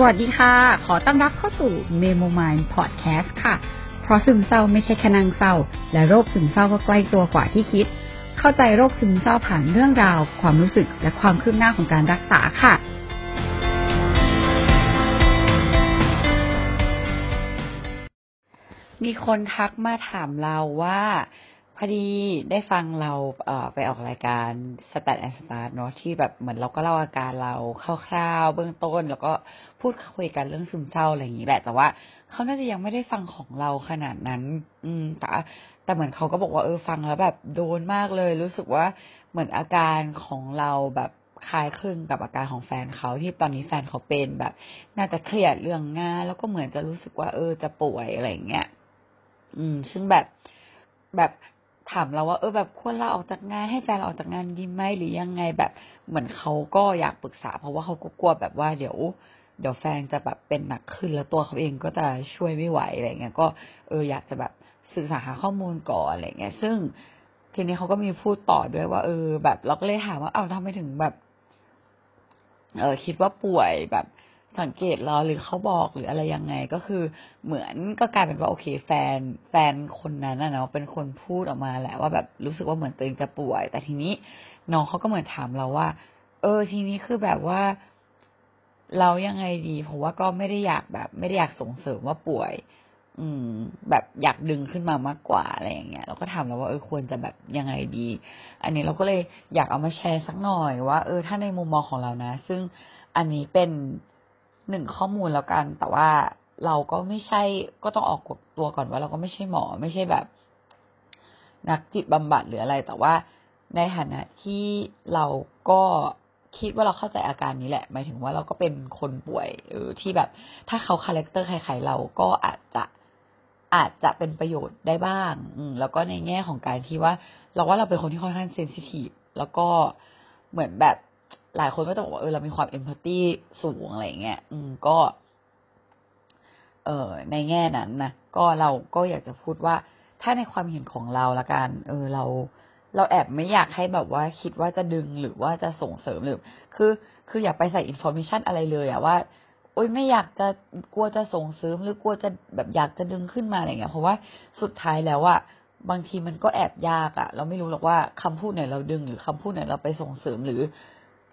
สวัสดีค่ะ ขอต้อนรับเข้าสู่ Memo Mind Podcast ค่ะ เพราะซึมเศร้าไม่ใช่แค่นางเศร้า และโรคซึมเศร้าก็ใกล้ตัวกว่าที่คิด เข้าใจโรคซึมเศร้าผ่านเรื่องราว ความรู้สึกและความคืบหน้าของการรักษาค่ะ มีคนทักมาถามเราว่า พอดีได้ฟังเราเอ่อไปออกรายการ Stat and Star เนาะที่แบบเหมือนเราก็เล่าอาการเราคร่าวๆเบื้องต้น แล้วก็พูดคุยกันเรื่องซึมเศร้าอะไรอย่างนี้แหละ แต่ว่าเขาน่าจะยังไม่ได้ฟังของเราขนาดนั้น อืมแต่แต่เหมือนเขาก็บอกว่าเออฟังแล้วแบบโดนมากเลย รู้สึกว่าเหมือนอาการของเราแบบคล้ายคลึงกับอาการของแฟนเขาที่ตอนนี้แฟนเขาเป็นแบบ น่าจะเครียดเรื่องงาน แล้วก็เหมือนจะรู้สึกว่า เออจะป่วยอะไรอย่างเงี้ยอืม ซึ่งแบบแบบ ถามเราว่าเออแบบควรลาออกจากงานให้แฟนเราออกจากงานดีไหมหรือยังไงแบบเหมือนเขาก็อยากปรึกษา เพราะว่าเขาก็กลัวแบบว่าเดี๋ยว เดี๋ยวแฟนจะแบบเป็นหนักขึ้นแล้วตัวเขาเองก็จะช่วยไม่ไหวอะไรเงี้ยก็เอออยากจะแบบศึกษาหาข้อมูลก่อนอะไรเงี้ย ซึ่งทีนี้เขาก็มีพูดต่อด้วยว่า เออ แบบเราก็เลยถามว่า เอ้าทำไมถึงแบบ เออคิดว่าป่วยแบบ สังเกตเราหรือเขาบอกหรืออะไรยังไงก็คือเหมือนก็กลายเป็นว่าโอเค แฟนแฟนคนนั้นนะเนาะเป็นคนพูดออกมาแหละว่าแบบรู้สึกว่าเหมือนตัวเองจะป่วย แต่ทีนี้น้องเขาก็เหมือนถามเราว่า เออ ทีนี้คือแบบว่า เรายังไงดีเพราะว่าก็ไม่ได้อยากแบบ ไม่ได้อยากส่งเสริมว่าป่วย อืม แบบอยากดึงขึ้นมามากกว่าอะไรอย่างเงี้ยเราก็ถามเราว่าเออควรจะแบบยังไงดี อันนี้เราก็เลยอยากเอามาแชร์สักหน่อยว่า เออถ้าในมุมมองของเรานะ ซึ่งอันนี้เป็น หนึ่งข้อมูลแล้วกัน แต่ว่าเราก็ไม่ใช่ก็ต้องออกตัวก่อนว่าเราก็ไม่ใช่หมอไม่ใช่แบบ นักจิตบำบัดหรืออะไร แต่ว่าในฐานะที่เราก็คิดว่าเราเข้าใจอาการนี้แหละ หมายถึงว่าเราก็เป็นคนป่วย เออที่แบบ ถ้าเขา character คล้ายๆเราก็อาจจะอาจจะเป็นประโยชน์ได้บ้าง อืม แล้วก็ในแง่ของการที่ว่า เราว่าเราเป็นคนที่ค่อนข้าง sensitive แล้วก็เหมือนแบบ หลายคนก็จะบอกว่าเออเรามีความ empathy สูงอะไรเงี้ย อืมก็ เออในแง่นั้นนะก็เราก็อยากจะพูดว่า ถ้าในความเห็นของเราละกัน เออเรา เราแอบไม่อยากให้แบบว่าคิดว่าจะดึงหรือว่าจะส่งเสริมหรือ คือ คืออย่าไปใส่ information อะไรเลยอะว่าโอ๊ยไม่อยากจะกลัวจะส่งเสริมหรือกลัวจะแบบอยากจะดึงขึ้นมาอะไรเงี้ย เพราะว่าสุดท้ายแล้วอะบางทีมันก็แอบยากอะเราไม่รู้หรอกว่าคำพูดไหนเราดึงหรือคำพูดไหนเราไปส่งเสริมหรือ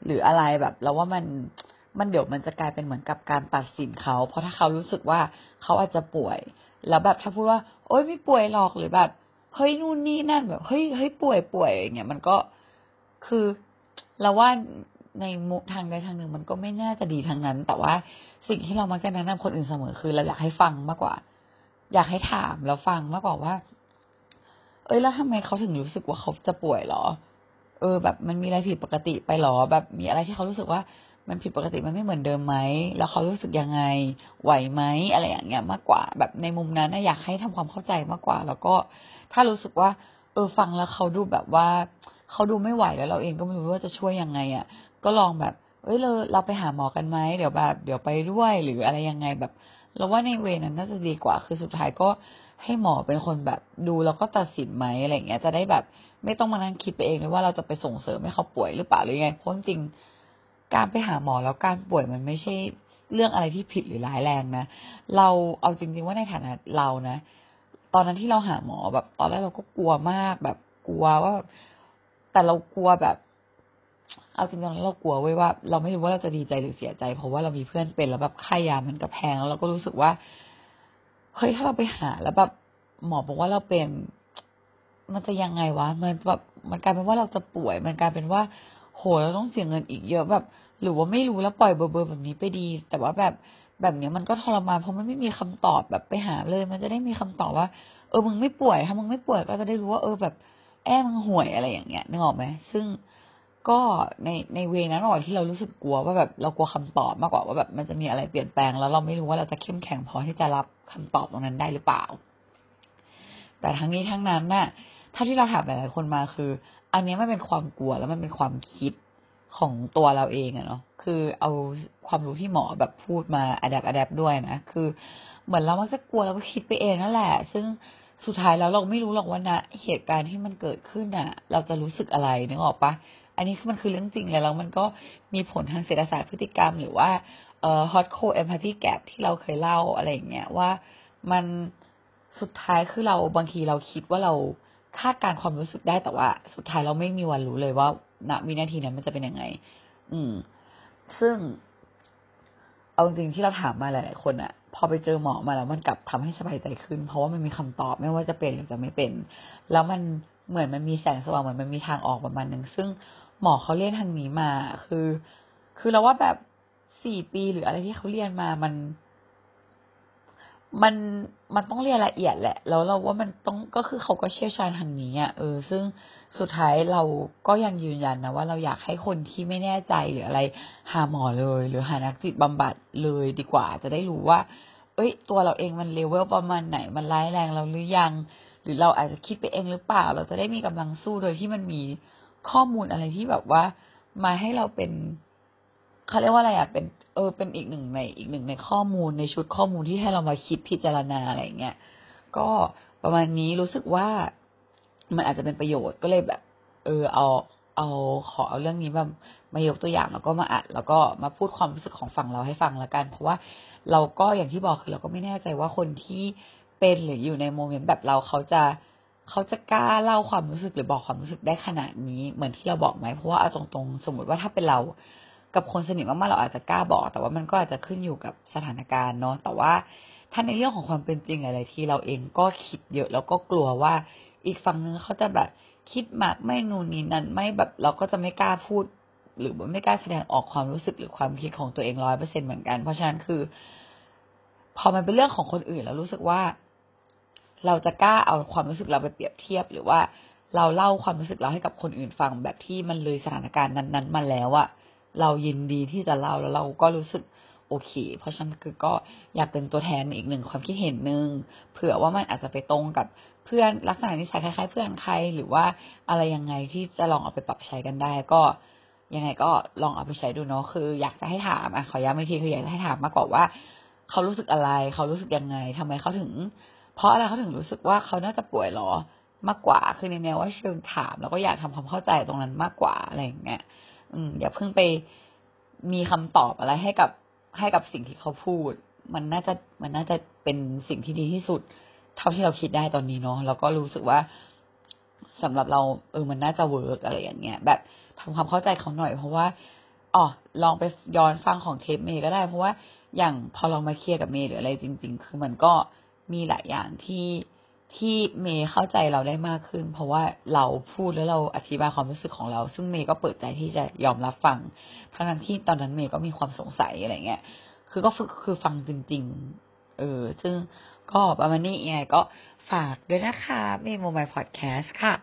หรืออะไรแบบเราว่ามันมันเดี๋ยวมันจะกลายเป็นเหมือนกับการตัดสินเขา เพราะถ้าเขารู้สึกว่าเขาอาจจะป่วย แล้วแบบถ้าพูดว่า โอ๊ยไม่ป่วยหรอกหรือแบบเฮ้ยนู่นนี่นั่นแบบเฮ้ยเฮ้ยป่วยป่วยอย่างเงี้ยมันก็คือเราว่าในมุทางใดทางหนึ่งมันก็ไม่น่าจะดีทางนั้น แต่ว่าสิ่งที่เรามักจะแนะนำคนอื่นเสมอคือเราอยากให้ฟังมากกว่า อยากให้ถามแล้วฟังมากกว่าว่า เอ้ยแล้วทำไมเขาถึงรู้สึกว่าเขาจะป่วยหรอ เออ แบบมันมีอะไรผิดปกติไปหรอ แบบมีอะไรที่เขารู้สึกว่ามันผิดปกติมันไม่เหมือนเดิมไหม แล้วเขารู้สึกยังไง ไหวไหมอะไรอย่างเงี้ยมากกว่า แบบในมุมนั้นนะอยากให้ทำความเข้าใจมากกว่า แล้วก็ถ้ารู้สึกว่า เออฟังแล้วเขาดูแบบว่าเขาดูไม่ไหวแล้วเราเองก็ไม่รู้ว่าจะช่วยยังไงอะ ก็ลองแบบ เอ้ยเราเราไปหาหมอกันไหมเดี๋ยวแบบ เดี๋ยวไปด้วยหรืออะไรยังไงแบบ เราว่าในเวนั้นน่าจะดีกว่า คือสุดท้ายก็ ให้หมอเป็นคนแบบดูแล้วก็ตัดสินไหมอะไรเงี้ย จะได้แบบ ไม่ต้องมานั่งคิดไปเองเลยว่าเราจะไปส่งเสริมให้เขาป่วยหรือเปล่าหรือไงเพราะจริงการไปหาหมอแล้วการป่วยมันไม่ใช่เรื่องอะไรที่ผิดหรือร้ายแรงนะ เราเอาจริงๆว่าในฐานะเรานะ ตอนนั้นที่เราหาหมอแบบ ตอนแรกเราก็กลัวมากแบบกลัวว่า แต่เรากลัวแบบ เอาจริงๆแล้วเรากลัวไว้ว่า เราไม่รู้ว่าเราจะดีใจหรือเสียใจ เพราะว่าเรามีเพื่อนเป็นแล้วแบบค่ายามันก็แพงแล้วเราก็รู้สึกว่า เฮ้ยถ้าเราไปหาแล้วแบบหมอบอกว่าเราเป็น มันจะยังไงวะ มันแบบมันกลายเป็นว่าเราจะป่วย มันกลายเป็นว่า โหเราต้องเสียเงินอีกเยอะแบบ หรือว่าไม่รู้แล้วปล่อยเบอร์เบอร์แบบนี้ไปดี แต่ว่าแบบแบบเนี้ยมันก็ทรมานเพราะมันไม่มีคำตอบแบบไปหาเลย มันจะได้มีคำตอบว่า เออมึงไม่ป่วยถ้ามึงไม่ป่วยก็จะได้รู้ว่าเออแบบ แอบมึงห่วยอะไรอย่างเงี้ยนึกออกไหมซึ่ง ก็ในในเวนั้นมากกว่าที่เรารู้สึกกลัวว่าแบบเรากลัวคำตอบมากกว่าว่าแบบมันจะมีอะไรเปลี่ยนแปลง แล้วเราไม่รู้ว่าเราจะเข้มแข็งพอที่จะรับคำตอบตรงนั้นได้หรือเปล่า แต่ทั้งนี้ทั้งนั้นน่ะถ้าที่เราถามหลายๆคนมาคือ อันนี้ไม่เป็นความกลัวแล้วมันเป็นความคิดของตัวเราเองอะเนาะคือเอาความรู้ที่หมอแบบพูดมาอัดแอปอัดแอปด้วยนะคือเหมือนเรามักจะกลัวแล้วก็คิดไปเองนั่นแหละ ซึ่งสุดท้ายแล้วเราไม่รู้หรอกว่านะเหตุการณ์ที่มันเกิดขึ้นอะเราจะรู้สึกอะไรนึกออกปะ อันนี้มันคือเรื่องจริงเลยแล้วมันก็มีผลทางเศรษฐศาสตร์พฤติกรรม หรือว่าเอ่อ hot cold empathy gap ที่เราเคยเล่าอะไรอย่างเงี้ยว่ามันสุดท้ายคือเราบางทีเราคิดว่าเราคาดการความรู้สึกได้แต่ว่า สุดท้ายเราไม่มีวันรู้เลยว่าณวินาทีนั้นมันจะเป็นยังไง อืม ซึ่ง เอาจริงที่เราถามมาหลายๆคนอะพอไปเจอหมอมาแล้วมันกลับทำให้สบายใจขึ้น เพราะว่ามันมีคำตอบไม่ว่าจะเป็นหรือจะไม่เป็น แล้วมันเหมือนมันมีแสงสว่างเหมือนมันมีทางออกประมาณหนึ่งซึ่ง หมอเขาเรียนทางนี้มา คือ คือเราว่าแบบสี่ปีหรืออะไรที่เขาเรียนมามัน มันมันต้องเรียนละเอียดแหละ แล้วเราว่ามันต้องก็คือเขาก็เชี่ยวชาญทางนี้อะเออ ซึ่งสุดท้ายเราก็ยังยืนยันนะว่าเราอยากให้คนที่ไม่แน่ใจหรืออะไร หาหมอเลย หรือหานักจิตบำบัดเลยดีกว่า จะได้รู้ว่า เอ้ย ตัวเราเองมันเลเวลประมาณไหนมันร้ายแรงเราหรือยัง หรือเราอาจจะคิดไปเองหรือเปล่า เราจะได้มีกำลังสู้โดยที่มันมี ข้อมูลอะไรที่แบบว่า มาให้เราเป็นเขาเรียกว่าอะไรอะเป็นเออเป็นอีกหนึ่งในอีกหนึ่งในข้อมูลในชุดข้อมูลที่ให้เรามาคิดพิจารณาอะไรเงี้ยก็ประมาณนี้รู้สึกว่ามันอาจจะเป็นประโยชน์ก็เลยแบบ เออเอาเอาขอเอาเรื่องนี้มามายกตัวอย่างแล้วก็มาอัด แล้วก็มาพูดความรู้สึกของฝั่งเราให้ฟังล้วกัน เพราะว่าเราก็อย่างที่บอกคือเราก็ไม่แน่ใจว่าคนที่เป็นหรืออยู่ในโมเมนต์แบบเราเขาจะ เขาจะกล้าเล่าความรู้สึกหรือบอกความรู้สึกได้ขนาดนี้ เหมือนที่เราบอกไหมเพราะว่าเอาตรงๆ สมมติว่าถ้าเป็นเรากับคนสนิทมากๆเราอาจจะกล้าบอก แต่ว่ามันก็อาจจะขึ้นอยู่กับสถานการณ์เนาะแต่ว่าถ้าในเรื่องของความเป็นจริงหลายๆที่เราเองก็คิดเยอะแล้วก็กลัวว่าอีกฝั่งนึงเขาจะแบบคิดมากไม่นูนนี่นั่นไม่แบบเราก็จะไม่กล้าพูด หรือไม่กล้าแสดงออกความรู้สึกหรือความคิดของตัวเองร้อยเปอร์เซ็นเหมือนกัน เพราะฉะนั้นคือ พอมันเป็นเรื่องของคนอื่นแล้วรู้สึกว่า เราจะกล้าเอาความรู้สึกเราไปเปรียบเทียบ หรือว่าเราเล่าความรู้สึกเราให้กับคนอื่นฟังแบบที่มันเลยสถานการณ์นั้นๆมาแล้วอะเรายินดีที่จะเล่าแล้วเราก็รู้สึกโอเค เพราะฉะนั้นคือก็อยากเป็นตัวแทนอีกหนึ่งความคิดเห็นหนึ่งเผื่อว่ามันอาจจะไปตรงกับเพื่อนลักษณะนิสัยคล้ายๆ เพื่อนใครหรือว่าอะไรยังไงที่จะลองเอาไปปรับใช้กันได้ ก็ยังไงก็ลองเอาไปใช้ดูเนาะคือ อยากจะให้ถามอะขอย้ำอีกทีคืออยากจะให้ถามมากกว่าว่า เขารู้สึกอะไร เขารู้สึกยังไงทำไมเขาถึง เพราะอะไรเขาถึงรู้สึกว่าเขาน่าจะป่วยหรอมากกว่า คือในแนวว่าเชิงถาม แล้วก็อยากทำความเข้าใจตรงนั้นมากกว่าอะไรอย่างเงี้ยอืมอย่าเพิ่งไปมีคำตอบอะไรให้กับให้กับสิ่งที่เขาพูด มันน่าจะมันน่าจะเป็นสิ่งที่ดีที่สุด เท่าที่เราคิดได้ตอนนี้เนาะแล้วก็รู้สึกว่าสำหรับเราเออมันน่าจะเวิร์กอะไรอย่างเงี้ย แบบทำความเข้าใจเขาหน่อย เพราะว่าอ๋อลองไปย้อนฟังของเทปเมย์ก็ได้ เพราะว่าอย่างพอลองมาเคลียร์กับเมย์หรืออะไรจริง ๆ คือมันก็ มีหลายอย่างที่ที่เมย์เข้าใจเราได้มากขึ้น เพราะว่าเราพูดแล้วเราอธิบายความรู้สึกของเรา ซึ่งเมย์ก็เปิดใจที่จะยอมรับฟังทั้งนั้นที่ตอนนั้นเมย์ก็มีความสงสัยอะไรเงี้ย คือก็คือฟังจริง ๆ เออ ซึ่งก็ประมาณนี้ไงก็ฝากด้วยนะคะเมย์โมบายพอดแคสต์ค่ะ